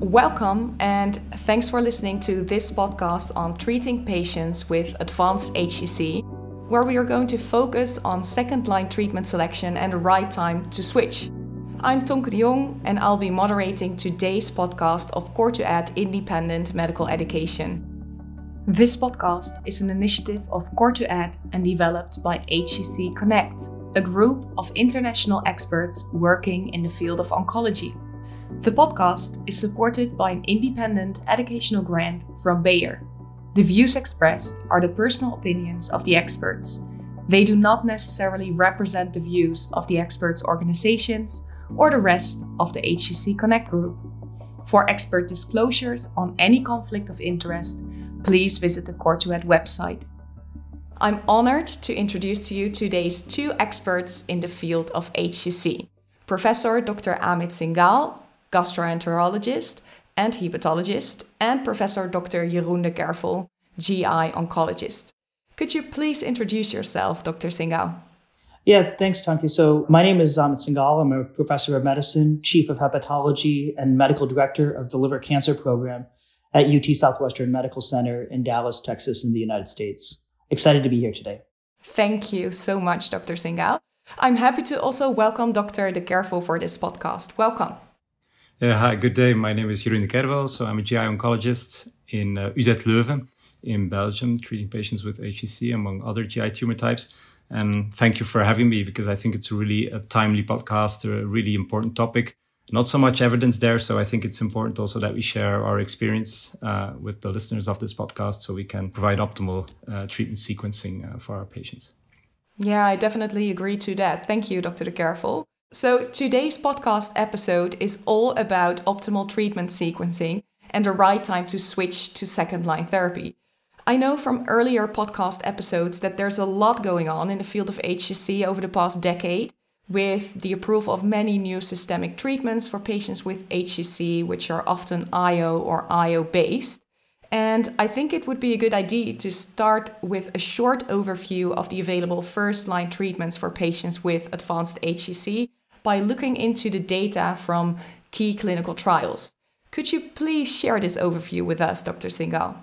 Welcome, and thanks for listening to this podcast on treating patients with advanced HCC, where we are going to focus on second line treatment selection and the right time to switch. I'm Tonke de Jong, and I'll be moderating today's podcast of COR2ED Independent Medical Education. This podcast is an initiative of COR2ED and developed by HCC Connect, a group of international experts working in the field of oncology. The podcast is supported by an independent educational grant from Bayer. The views expressed are the personal opinions of the experts. They do not necessarily represent the views of the experts' organizations or the rest of the HCC Connect group. For expert disclosures on any conflict of interest, please visit the COR2ED website. I'm honored to introduce to you today's two experts in the field of HCC Professor Dr. Amit Singal gastroenterologist and hepatologist, and Professor Dr. Jeroen Dekervel, GI oncologist. Could you please introduce yourself, Dr. Singal? Yeah, thanks, Tonke. So my name is Amit Singal. I'm a professor of medicine, chief of hepatology, and medical director of the liver cancer program at UT Southwestern Medical Center in Dallas, Texas, in the United States. Excited to be here today. Thank you so much, Dr. Singal. I'm happy to also welcome Dr. Dekervel for this podcast. Welcome. Uh, hi, good day. My name is Jeroen Dekervel. So I'm a GI oncologist in uh, UZ Leuven in Belgium, treating patients with HCC among other GI tumor types. And thank you for having me because I think it's really a timely podcast, a really important topic. Not so much evidence there, so I think it's important also that we share our experience uh, with the listeners of this podcast so we can provide optimal uh, treatment sequencing uh, for our patients. Yeah, I definitely agree to that. Thank you, Dr. Dekervel. So, today's podcast episode is all about optimal treatment sequencing and the right time to switch to second line therapy. I know from earlier podcast episodes that there's a lot going on in the field of HCC over the past decade, with the approval of many new systemic treatments for patients with HCC, which are often IO or IO based. And I think it would be a good idea to start with a short overview of the available first line treatments for patients with advanced HCC by looking into the data from key clinical trials. Could you please share this overview with us, Dr. Singal?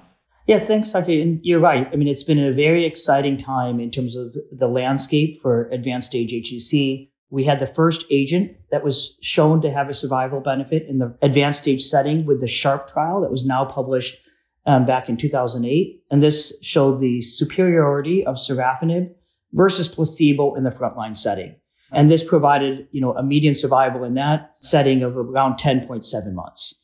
Yeah, thanks, Dr. And you're right. I mean, it's been a very exciting time in terms of the landscape for advanced stage HCC. We had the first agent that was shown to have a survival benefit in the advanced stage setting with the SHARP trial that was now published um, back in 2008. And this showed the superiority of sorafenib versus placebo in the frontline setting. And this provided, you know, a median survival in that setting of around 10.7 months.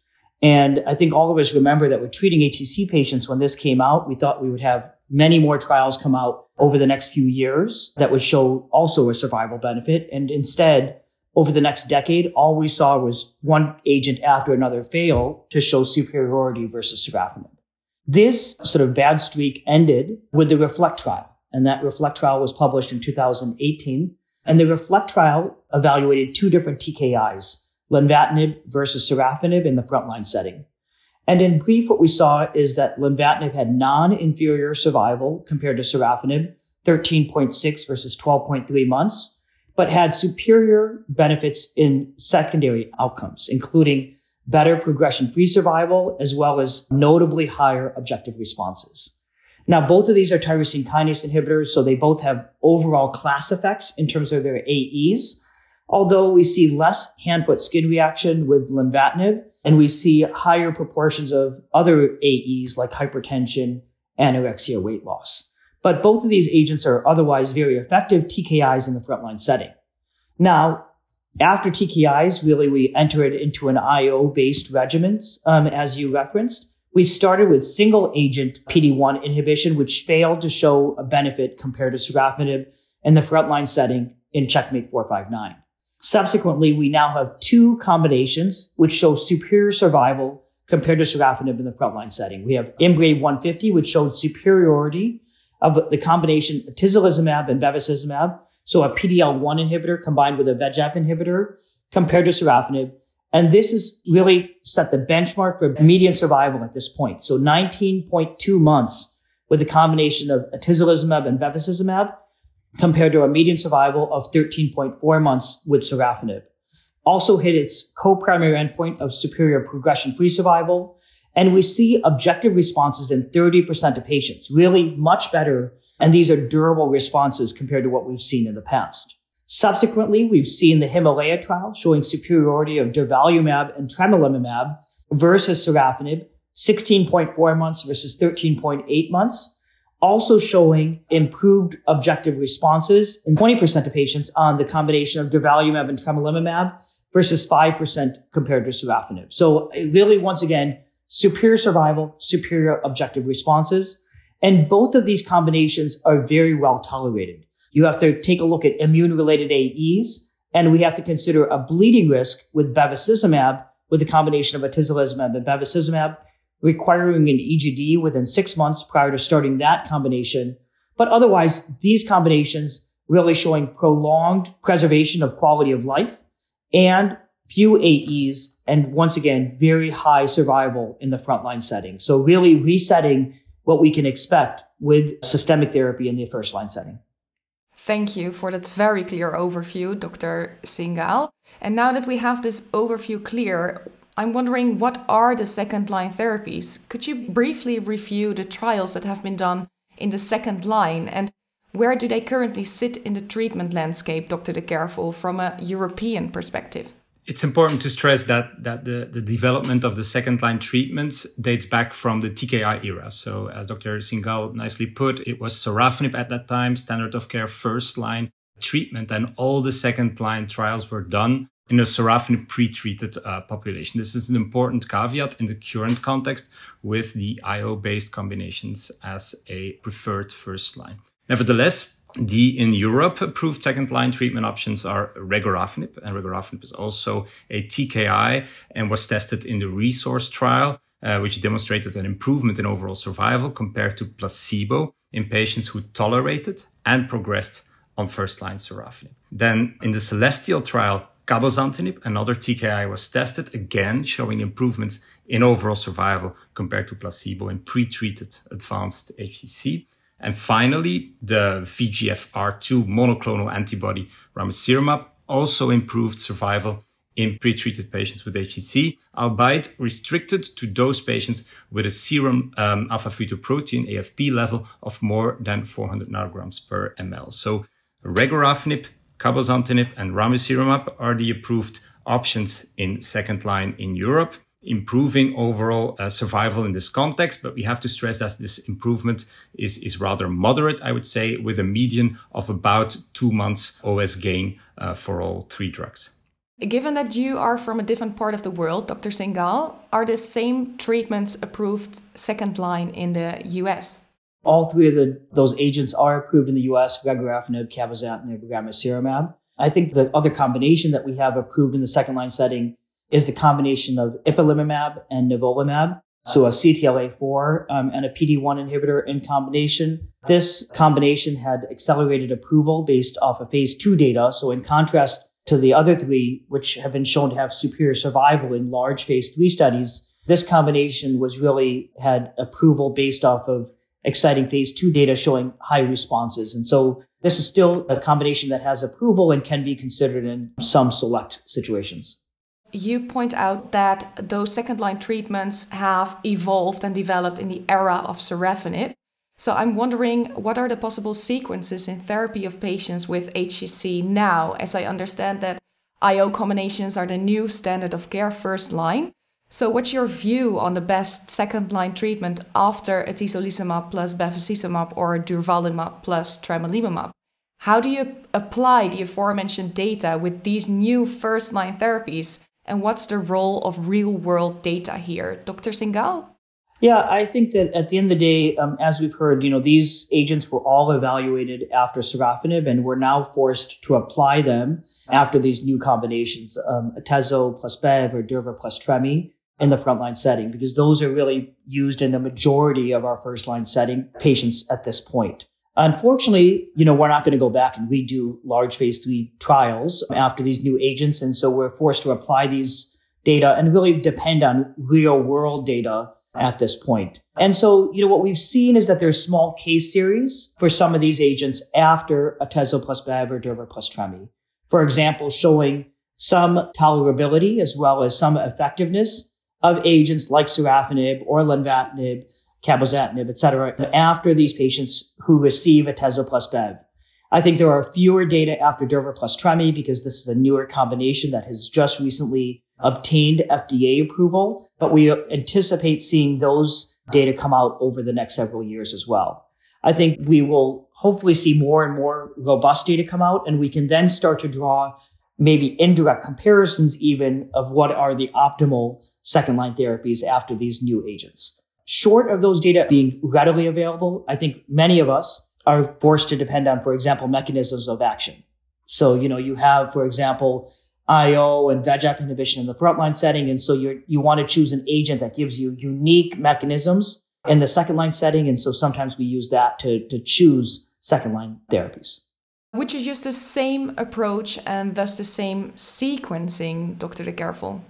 And I think all of us remember that with treating HCC patients, when this came out, we thought we would have many more trials come out over the next few years that would show also a survival benefit. And instead, over the next decade, all we saw was one agent after another fail to show superiority versus sorafenib. This sort of bad streak ended with the REFLECT trial. And that REFLECT trial was published in 2018 and the REFLECT trial evaluated two different TKIs, lenvatinib versus sorafenib in the frontline setting. And in brief, what we saw is that lenvatinib had non-inferior survival compared to sorafenib, 13.6 versus 12.3 months, but had superior benefits in secondary outcomes, including better progression-free survival, as well as notably higher objective responses. Now, both of these are tyrosine kinase inhibitors, so they both have overall class effects in terms of their AEs. Although we see less hand-foot skin reaction with lenvatinib, and we see higher proportions of other AEs like hypertension, anorexia, weight loss. But both of these agents are otherwise very effective TKIs in the frontline setting. Now, after TKIs, really, we enter it into an IO based regimens, um, as you referenced. We started with single agent PD-1 inhibition, which failed to show a benefit compared to sorafenib in the frontline setting in Checkmate 459. Subsequently, we now have two combinations which show superior survival compared to sorafenib in the frontline setting. We have IMbrave 150, which showed superiority of the combination atezolizumab and bevacizumab, so a PD-L1 inhibitor combined with a VEGF inhibitor compared to sorafenib and this has really set the benchmark for median survival at this point. So 19.2 months with a combination of atezolizumab and bevacizumab compared to a median survival of 13.4 months with sorafenib. also hit its co-primary endpoint of superior progression-free survival. And we see objective responses in 30% of patients, really much better. And these are durable responses compared to what we've seen in the past. Subsequently, we've seen the Himalaya trial showing superiority of durvalumab and tremelimumab versus sorafenib, 16.4 months versus 13.8 months, also showing improved objective responses in 20% of patients on the combination of durvalumab and tremelimumab versus 5% compared to sorafenib. So really, once again, superior survival, superior objective responses. And both of these combinations are very well tolerated. You have to take a look at immune related AEs, and we have to consider a bleeding risk with bevacizumab with a combination of atezolizumab and bevacizumab, requiring an EGD within six months prior to starting that combination. But otherwise, these combinations really showing prolonged preservation of quality of life and few AEs and once again, very high survival in the frontline setting. So really resetting what we can expect with systemic therapy in the first line setting. Thank you for that very clear overview, Dr. Singal. And now that we have this overview clear, I'm wondering what are the second line therapies? Could you briefly review the trials that have been done in the second line and where do they currently sit in the treatment landscape, Dr. Dekervel, from a European perspective? It's important to stress that that the, the development of the second line treatments dates back from the TKI era. So as Dr. Singal nicely put, it was sorafenib at that time, standard of care first line treatment, and all the second line trials were done in a sorafenib pre-treated uh, population. This is an important caveat in the current context with the IO based combinations as a preferred first line. Nevertheless, the in Europe approved second line treatment options are regorafenib, and regorafenib is also a TKI and was tested in the RESORCE trial, uh, which demonstrated an improvement in overall survival compared to placebo in patients who tolerated and progressed on first line sorafenib. Then in the celestial trial, cabozantinib, another TKI, was tested again, showing improvements in overall survival compared to placebo in pre-treated advanced HCC. And finally, the VEGFR2 monoclonal antibody ramucirumab also improved survival in pretreated patients with HCC, albeit restricted to those patients with a serum um, alpha fetoprotein AFP level of more than 400 nanograms per ml. So regorafenib, cabozantinib, and ramucirumab are the approved options in second line in Europe improving overall uh, survival in this context, but we have to stress that this improvement is, is rather moderate, I would say, with a median of about two months OS gain uh, for all three drugs. Given that you are from a different part of the world, Dr. Singal, are the same treatments approved second line in the US? All three of the, those agents are approved in the US, regorafenib, cabozantinib, ramucirumab. I think the other combination that we have approved in the second line setting is the combination of ipilimumab and nivolumab. So a CTLA4 um, and a PD-1 inhibitor in combination. This combination had accelerated approval based off of phase two data. So in contrast to the other three, which have been shown to have superior survival in large phase three studies, this combination was really had approval based off of exciting phase two data showing high responses. And so this is still a combination that has approval and can be considered in some select situations you point out that those second line treatments have evolved and developed in the era of sorafenib. So I'm wondering what are the possible sequences in therapy of patients with HCC now, as I understand that IO combinations are the new standard of care first line. So what's your view on the best second line treatment after atezolizumab plus bevacizumab or durvalumab plus tremelimumab? How do you apply the aforementioned data with these new first line therapies and what's the role of real world data here? Dr. Singal? Yeah, I think that at the end of the day, um, as we've heard, you know, these agents were all evaluated after sorafenib, and we're now forced to apply them after these new combinations, um, atezo plus bev or durva plus tremi in the frontline setting, because those are really used in the majority of our first line setting patients at this point. Unfortunately, you know, we're not going to go back and redo large phase three trials after these new agents. And so we're forced to apply these data and really depend on real world data at this point. And so, you know, what we've seen is that there's small case series for some of these agents after atezo plus bev or durva plus tremi. For example, showing some tolerability as well as some effectiveness of agents like sorafenib or lenvatinib, cabozantinib, et cetera, after these patients who receive atezo plus bev. I think there are fewer data after durva plus tremi because this is a newer combination that has just recently obtained FDA approval, but we anticipate seeing those data come out over the next several years as well. I think we will hopefully see more and more robust data come out and we can then start to draw maybe indirect comparisons even of what are the optimal second line therapies after these new agents. Short of those data being readily available, I think many of us are forced to depend on, for example, mechanisms of action. So, you know, you have, for example, IO and VEGF inhibition in the frontline setting. And so you you want to choose an agent that gives you unique mechanisms in the second line setting. And so sometimes we use that to, to choose second line therapies. Which is just the same approach and thus the same sequencing, Dr. Dekervel?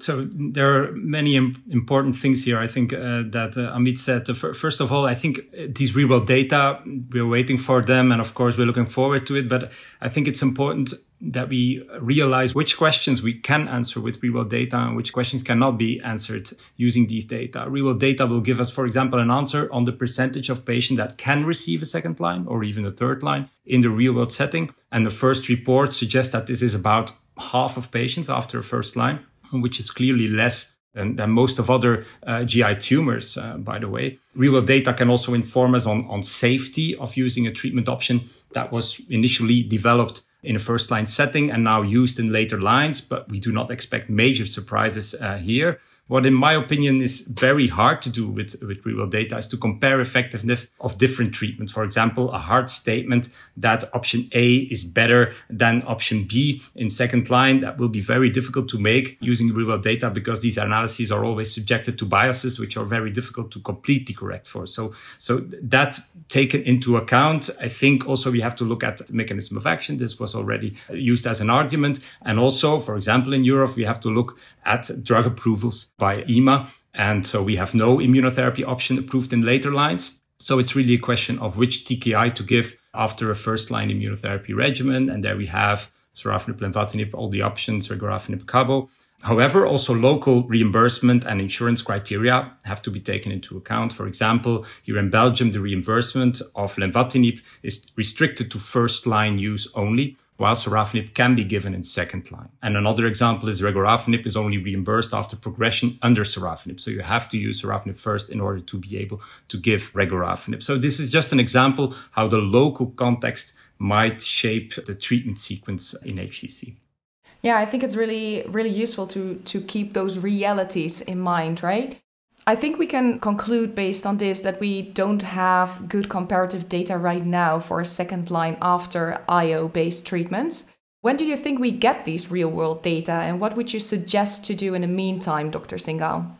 So there are many important things here. I think uh, that uh, Amit said. Uh, first of all, I think uh, these real world data we're waiting for them, and of course we're looking forward to it. But I think it's important that we realize which questions we can answer with real world data and which questions cannot be answered using these data. Real world data will give us, for example, an answer on the percentage of patients that can receive a second line or even a third line in the real world setting. And the first report suggests that this is about half of patients after a first line which is clearly less than, than most of other uh, GI tumors, uh, by the way. Real world data can also inform us on, on safety of using a treatment option that was initially developed in a first line setting and now used in later lines, but we do not expect major surprises uh, here. What, in my opinion, is very hard to do with, with real data is to compare effectiveness of different treatments. For example, a hard statement that option A is better than option B in second line. That will be very difficult to make using real data because these analyses are always subjected to biases, which are very difficult to completely correct for. So, so that taken into account, I think also we have to look at mechanism of action. This was already used as an argument. And also, for example, in Europe, we have to look at drug approvals by EMA. And so we have no immunotherapy option approved in later lines. So it's really a question of which TKI to give after a first line immunotherapy regimen. And there we have sorafenib, lenvatinib, all the options, regorafenib, cabo. However, also local reimbursement and insurance criteria have to be taken into account. For example, here in Belgium, the reimbursement of lenvatinib is restricted to first line use only, while sorafenib can be given in second line. And another example is regorafenib is only reimbursed after progression under sorafenib. So you have to use sorafenib first in order to be able to give regorafenib. So this is just an example how the local context might shape the treatment sequence in HCC. Yeah, I think it's really really useful to to keep those realities in mind, right? I think we can conclude based on this that we don't have good comparative data right now for a second line after IO based treatments. When do you think we get these real world data and what would you suggest to do in the meantime, Dr. Singal?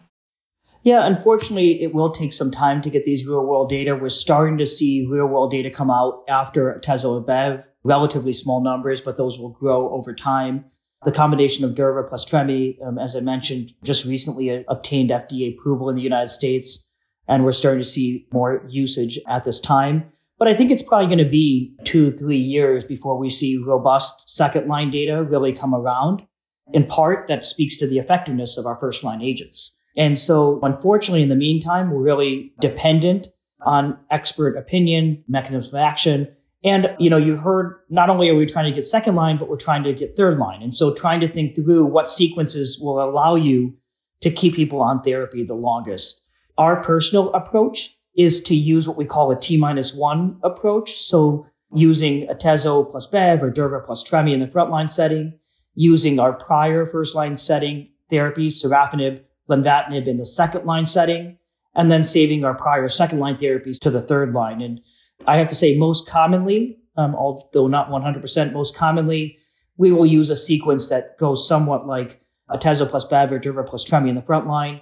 Yeah, unfortunately, it will take some time to get these real world data. We're starting to see real world data come out after Tezo and Bev, relatively small numbers, but those will grow over time. The combination of Durva plus Tremi, um, as I mentioned, just recently obtained FDA approval in the United States, and we're starting to see more usage at this time. But I think it's probably going to be two, three years before we see robust second line data really come around. In part, that speaks to the effectiveness of our first line agents. And so, unfortunately, in the meantime, we're really dependent on expert opinion, mechanisms of action, and, you know, you heard not only are we trying to get second line, but we're trying to get third line. And so trying to think through what sequences will allow you to keep people on therapy the longest. Our personal approach is to use what we call a T minus one approach. So using Atezo plus Bev or Durva plus Tremi in the frontline setting, using our prior first line setting therapies, sorafenib, lenvatinib in the second line setting, and then saving our prior second line therapies to the third line. And I have to say, most commonly, um, although not 100%, most commonly, we will use a sequence that goes somewhat like Atezo plus Bev Durva plus Tremi in the front line,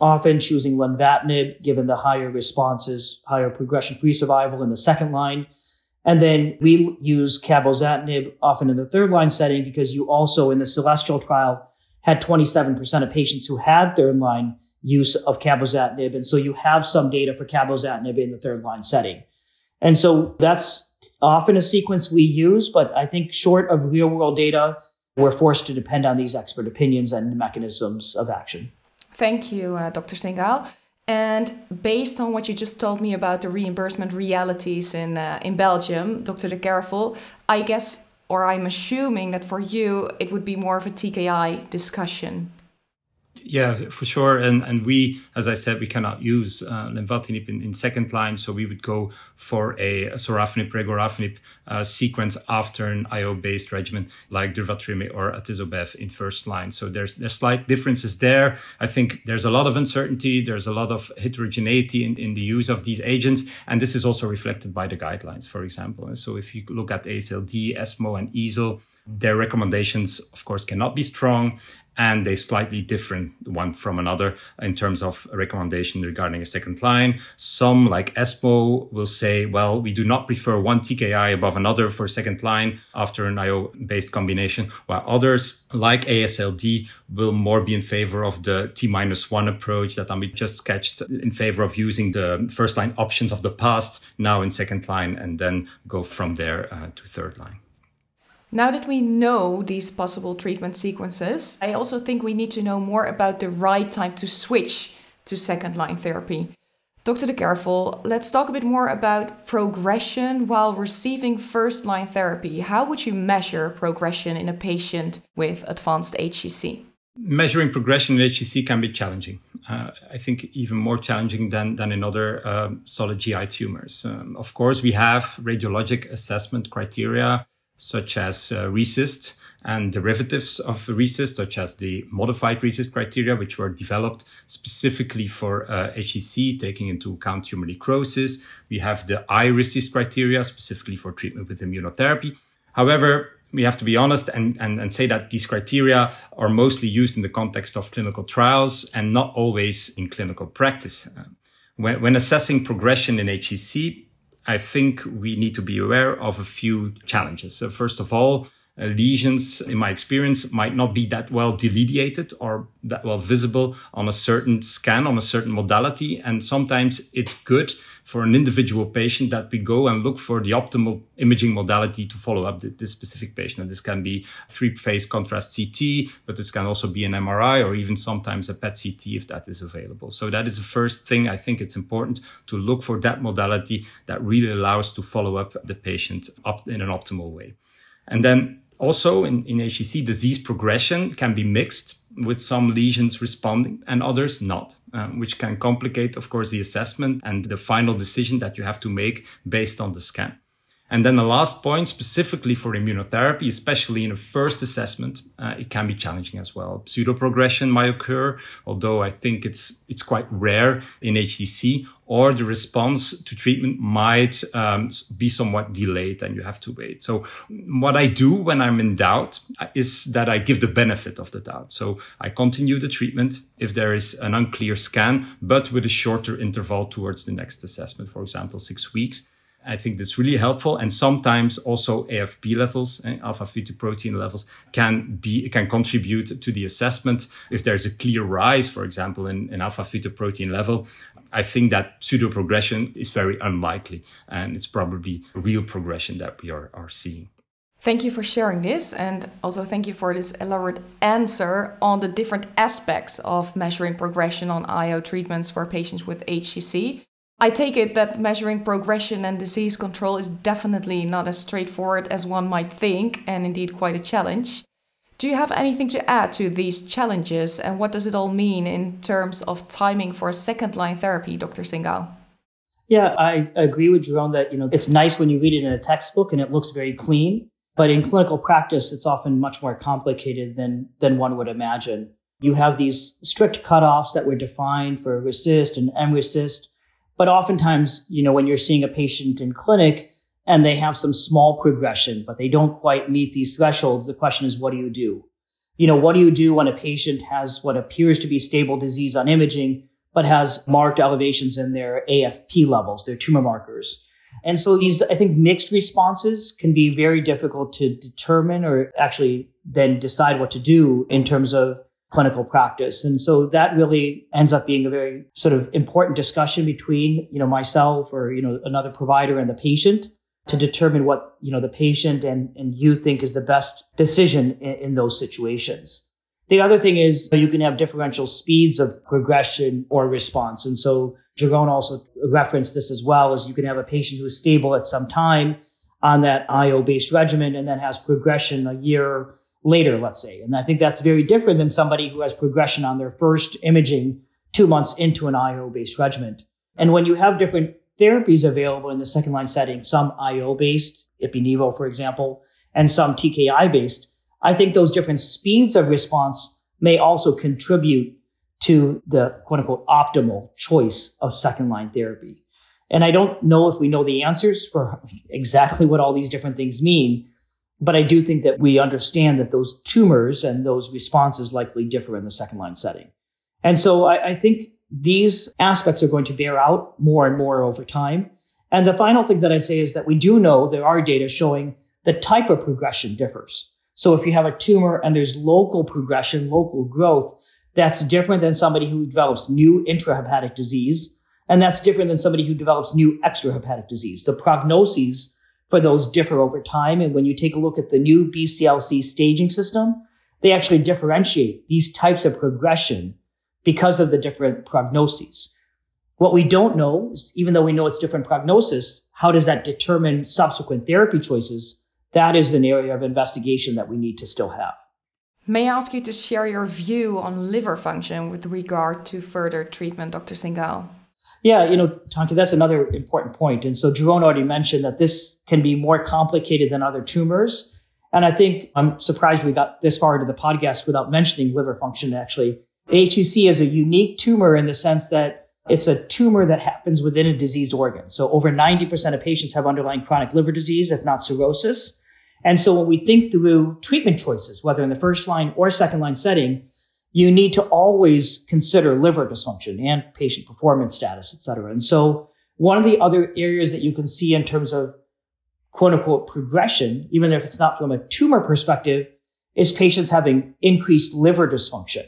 often choosing lenvatinib given the higher responses, higher progression-free survival in the second line. And then we use cabozantinib often in the third line setting because you also in the Celestial trial had 27% of patients who had third line use of cabozantinib. And so you have some data for cabozantinib in the third line setting. And so that's often a sequence we use, but I think short of real world data, we're forced to depend on these expert opinions and mechanisms of action. Thank you, uh, Dr. Singal. And based on what you just told me about the reimbursement realities in uh, in Belgium, Dr. Dekervel, I guess, or I'm assuming that for you it would be more of a TKI discussion. Yeah, for sure. And and we, as I said, we cannot use uh, lenvatinib in, in second line, so we would go for a, sorafenib, regorafenib uh, sequence after an IO-based regimen like durvalumab or atezobev in first line. So there's there's slight differences there. I think there's a lot of uncertainty. There's a lot of heterogeneity in, in the use of these agents, and this is also reflected by the guidelines, for example. And so if you look at AASLD, ESMO, and EASL, their recommendations, of course, cannot be strong and they slightly different one from another in terms of recommendation regarding a second line. Some like ESMO will say, well, we do not prefer one TKI above another for second line after an IO based combination, while others like ASLD, will more be in favor of the T minus one approach that Amit just sketched in favor of using the first line options of the past now in second line and then go from there uh, to third line. Now that we know these possible treatment sequences, I also think we need to know more about the right time to switch to second line therapy. Dr. Dekervel, let's talk a bit more about progression while receiving first line therapy. How would you measure progression in a patient with advanced HCC? Measuring progression in HCC can be challenging. Uh, I think even more challenging than, than in other uh, solid GI tumors. Um, of course, we have radiologic assessment criteria such as uh, RECIST and derivatives of RECIST, such as the modified RECIST criteria, which were developed specifically for uh, HCC, taking into account tumor necrosis. We have the iRECIST criteria, specifically for treatment with immunotherapy. However, we have to be honest and, and, and say that these criteria are mostly used in the context of clinical trials and not always in clinical practice. When, when assessing progression in HCC, I think we need to be aware of a few challenges. So first of all, lesions, in my experience, might not be that well delineated or that well visible on a certain scan, on a certain modality. And sometimes it's good for an individual patient that we go and look for the optimal imaging modality to follow up this specific patient. And this can be three phase contrast CT, but this can also be an MRI or even sometimes a PET CT if that is available. So that is the first thing. I think it's important to look for that modality that really allows to follow up the patient up in an optimal way. And then also in, in HCC, disease progression can be mixed with some lesions responding and others not, uh, which can complicate, of course, the assessment and the final decision that you have to make based on the scan. And then the last point, specifically for immunotherapy, especially in a first assessment, uh, it can be challenging as well. Pseudoprogression might occur, although I think it's it's quite rare in HCC, or the response to treatment might um, be somewhat delayed, and you have to wait. So what I do when I'm in doubt uh, is that I give the benefit of the doubt. So I continue the treatment if there is an unclear scan, but with a shorter interval towards the next assessment, for example, six weeks. I think that's really helpful. And sometimes also AFP levels, eh, alpha fetoprotein levels, can be can contribute to the assessment. If there's a clear rise, for example, in, in alpha fetoprotein level, I think that pseudo progression is very unlikely, and it's probably real progression that we are, are seeing. Thank you for sharing this, and also thank you for this elaborate answer on the different aspects of measuring progression on IO treatments for patients with HCC. I take it that measuring progression and disease control is definitely not as straightforward as one might think, and indeed quite a challenge. Do you have anything to add to these challenges, and what does it all mean in terms of timing for second line therapy, Dr. Singal? Yeah, I agree with Jeroen that you know it's nice when you read it in a textbook and it looks very clean, but in clinical practice, it's often much more complicated than than one would imagine. You have these strict cutoffs that were defined for RECIST and mRECIST, but oftentimes, you know, when you're seeing a patient in clinic and they have some small progression, but they don't quite meet these thresholds, the question is, what do you do? You know, what do you do when a patient has what appears to be stable disease on imaging, but has marked elevations in their AFP levels, their tumor markers? And so these, I think, mixed responses can be very difficult to determine or actually then decide what to do in terms of clinical practice. And so that really ends up being a very sort of important discussion between, you know, myself or, you know, another provider and the patient to determine what, you know, the patient and, and you think is the best decision in, in those situations. The other thing is you can have differential speeds of progression or response. And so Jeroen also referenced this as well as you can have a patient who is stable at some time on that IO based regimen and then has progression a year later, let's say. And I think that's very different than somebody who has progression on their first imaging two months into an IO based regimen. And when you have different therapies available in the second line setting, some IO based, Ipi-Nivo, for example, and some TKI based, I think those different speeds of response may also contribute to the quote unquote optimal choice of second line therapy. And I don't know if we know the answers for exactly what all these different things mean, but I do think that we understand that those tumors and those responses likely differ in the second line setting. And so I, I think these aspects are going to bear out more and more over time. And the final thing that I'd say is that we do know there are data showing the type of progression differs. So if you have a tumor and there's local progression, local growth, that's different than somebody who develops new intrahepatic disease. And that's different than somebody who develops new extrahepatic disease. The prognoses for those differ over time. And when you take a look at the new BCLC staging system, they actually differentiate these types of progression because of the different prognoses. What we don't know is, even though we know it's different prognosis, how does that determine subsequent therapy choices? That is an area of investigation that we need to still have. May I ask you to share your view on liver function with regard to further treatment, Dr. Singal? Yeah, you know, Tonke, that's another important point. And so Jeroen already mentioned that this can be more complicated than other tumors. And I think I'm surprised we got this far into the podcast without mentioning liver function actually. HCC is a unique tumor in the sense that it's a tumor that happens within a diseased organ. So over 90% of patients have underlying chronic liver disease, if not cirrhosis. And so when we think through treatment choices, whether in the first line or second line setting, you need to always consider liver dysfunction and patient performance status, et cetera. And so one of the other areas that you can see in terms of quote unquote progression, even if it's not from a tumor perspective, is patients having increased liver dysfunction.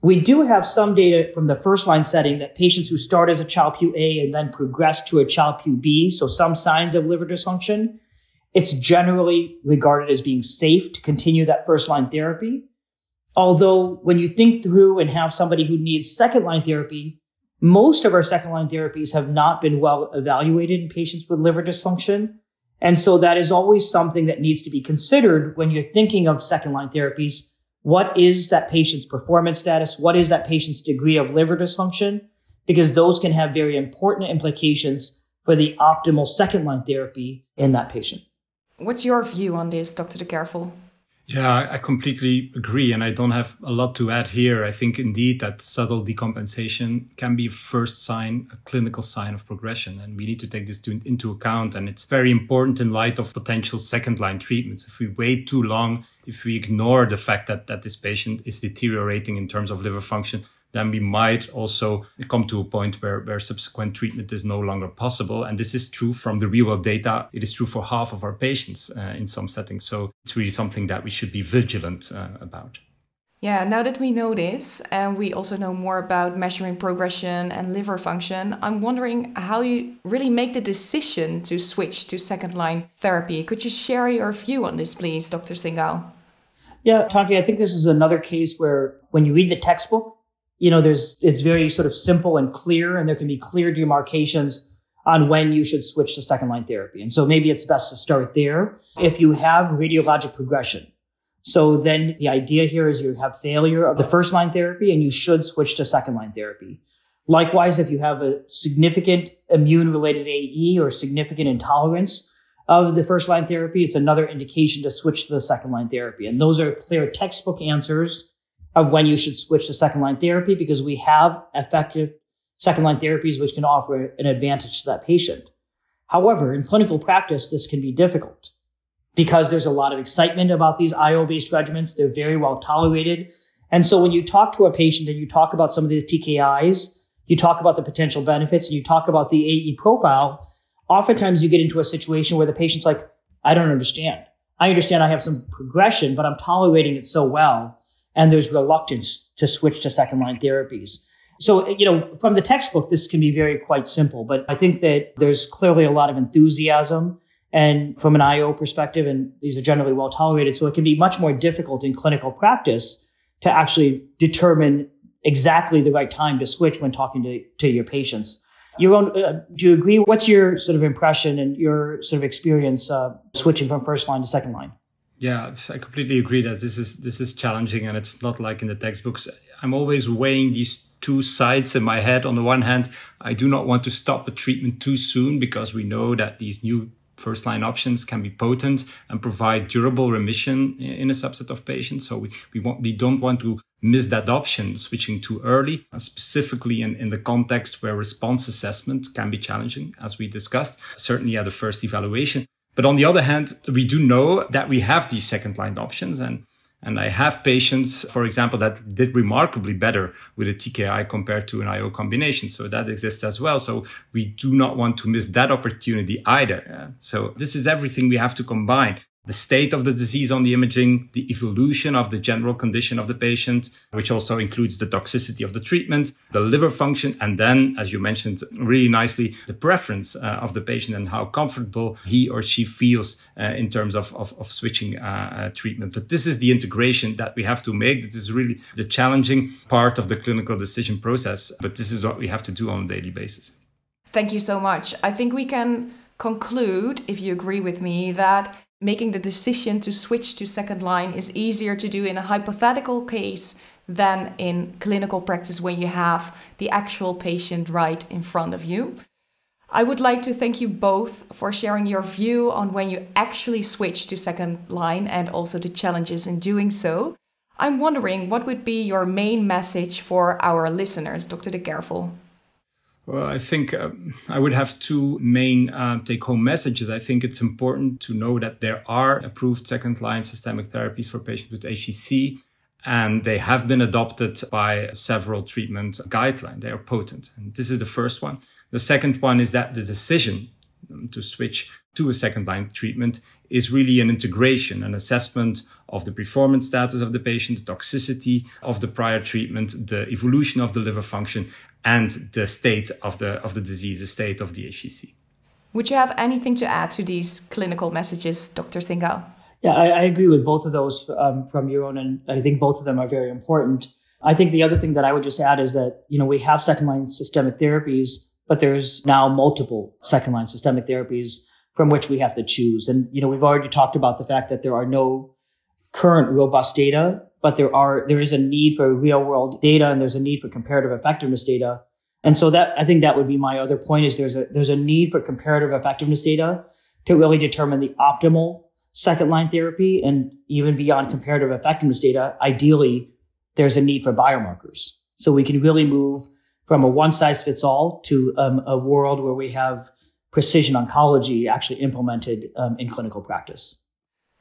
We do have some data from the first line setting that patients who start as a Child-Pugh A and then progress to a Child-Pugh B, so some signs of liver dysfunction, it's generally regarded as being safe to continue that first line therapy. Although when you think through and have somebody who needs second line therapy, most of our second line therapies have not been well evaluated in patients with liver dysfunction. And so that is always something that needs to be considered when you're thinking of second line therapies what is that patient's performance status? What is that patient's degree of liver dysfunction? Because those can have very important implications for the optimal second line therapy in that patient. What's your view on this, Dr. Dekervel? Yeah, I completely agree. And I don't have a lot to add here. I think indeed that subtle decompensation can be a first sign, a clinical sign of progression. And we need to take this to, into account. And it's very important in light of potential second line treatments. If we wait too long, if we ignore the fact that, that this patient is deteriorating in terms of liver function, then we might also come to a point where, where subsequent treatment is no longer possible. And this is true from the real world data. It is true for half of our patients uh, in some settings. So it's really something that we should be vigilant uh, about. Yeah, now that we know this and we also know more about measuring progression and liver function, I'm wondering how you really make the decision to switch to second line therapy. Could you share your view on this, please, Dr. Singal? Yeah, Tonke, I think this is another case where when you read the textbook, you know, there's, it's very sort of simple and clear and there can be clear demarcations on when you should switch to second line therapy. And so maybe it's best to start there. If you have radiologic progression, so then the idea here is you have failure of the first line therapy and you should switch to second line therapy. Likewise, if you have a significant immune related AE or significant intolerance of the first line therapy, it's another indication to switch to the second line therapy. And those are clear textbook answers of when you should switch to second line therapy because we have effective second line therapies which can offer an advantage to that patient. However, in clinical practice, this can be difficult because there's a lot of excitement about these IO based regimens. They're very well tolerated. And so when you talk to a patient and you talk about some of these TKIs, you talk about the potential benefits and you talk about the AE profile, oftentimes you get into a situation where the patient's like, I don't understand. I understand I have some progression, but I'm tolerating it so well and there's reluctance to switch to second line therapies. So, you know, from the textbook, this can be very quite simple, but I think that there's clearly a lot of enthusiasm And from an IO perspective, and these are generally well tolerated, so it can be much more difficult in clinical practice to actually determine exactly the right time to switch when talking to, to your patients. Jeroen, uh, do you agree? What's your sort of impression and your sort of experience uh, switching from first line to second line? Yeah, I completely agree that this is this is challenging, and it's not like in the textbooks. I'm always weighing these two sides in my head. On the one hand, I do not want to stop a treatment too soon because we know that these new first line options can be potent and provide durable remission in a subset of patients. So we, we want, we don't want to miss that option switching too early, specifically in, in the context where response assessment can be challenging, as we discussed, certainly at the first evaluation. But on the other hand, we do know that we have these second line options and and I have patients, for example, that did remarkably better with a TKI compared to an IO combination. So that exists as well. So we do not want to miss that opportunity either. Uh, so this is everything we have to combine the state of the disease on the imaging, the evolution of the general condition of the patient, which also includes the toxicity of the treatment, the liver function, and then, as you mentioned really nicely, the preference uh, of the patient and how comfortable he or she feels uh, in terms of, of, of switching uh, uh treatment. But this is the integration that we have to make. This is really the challenging part of the clinical decision process. But this is what we have to do on a daily basis. Thank you so much. I think we can conclude, if you agree with me, that making the decision to switch to second line is easier to do in a hypothetical case than in clinical practice when you have the actual patient right in front of you. I would like to thank you both for sharing your view on when you actually switch to second line and also the challenges in doing so. I'm wondering what would be your main message for our listeners, Dr. Dekervel? Well, I think uh, I would have two main uh, take home messages. I think it's important to know that there are approved second line systemic therapies for patients with HCC, and they have been adopted by several treatment guidelines. They are potent. And this is the first one. The second one is that the decision um, to switch to a second line treatment is really an integration, an assessment of the performance status of the patient, the toxicity of the prior treatment, the evolution of the liver function, and the state of the of the disease, the state of the HCC. Would you have anything to add to these clinical messages, Dr. Singal? Yeah, I, I agree with both of those um, from own, and I think both of them are very important. I think the other thing that I would just add is that you know we have second line systemic therapies, but there's now multiple second line systemic therapies from which we have to choose. And you know we've already talked about the fact that there are no current robust data but there are there is a need for real world data and there's a need for comparative effectiveness data. And so that I think that would be my other point is there's a there's a need for comparative effectiveness data to really determine the optimal second line therapy and even beyond comparative effectiveness data, ideally there's a need for biomarkers. So we can really move from a one size fits all to um, a world where we have precision oncology actually implemented um, in clinical practice.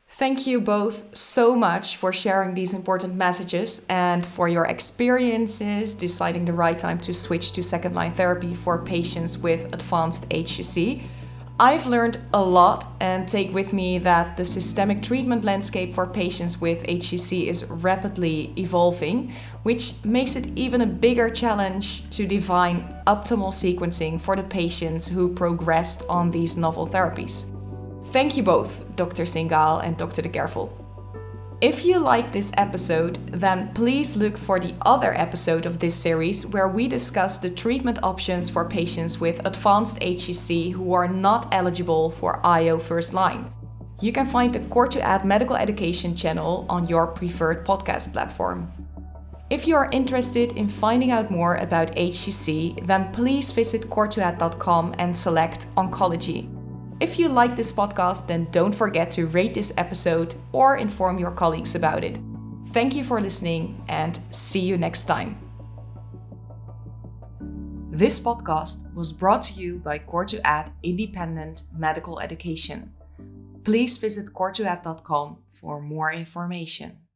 Thank you both so much for sharing these important messages and for your experiences deciding the right time to switch to second line therapy for patients with advanced HCC. I've learned a lot and take with me that the systemic treatment landscape for patients with HCC is rapidly evolving, which makes it even a bigger challenge to define optimal sequencing for the patients who progressed on these novel therapies. Thank you both, Dr. Singal and Dr. Dekervel. If you like this episode, then please look for the other episode of this series where we discuss the treatment options for patients with advanced HCC who are not eligible for IO first line. You can find the COR2ED medical education channel on your preferred podcast platform. If you are interested in finding out more about HCC, then please visit cor2ed.com and select Oncology. If you like this podcast, then don't forget to rate this episode or inform your colleagues about it. Thank you for listening and see you next time. This podcast was brought to you by COR2ED Independent Medical Education. Please visit cor2ed.com for more information.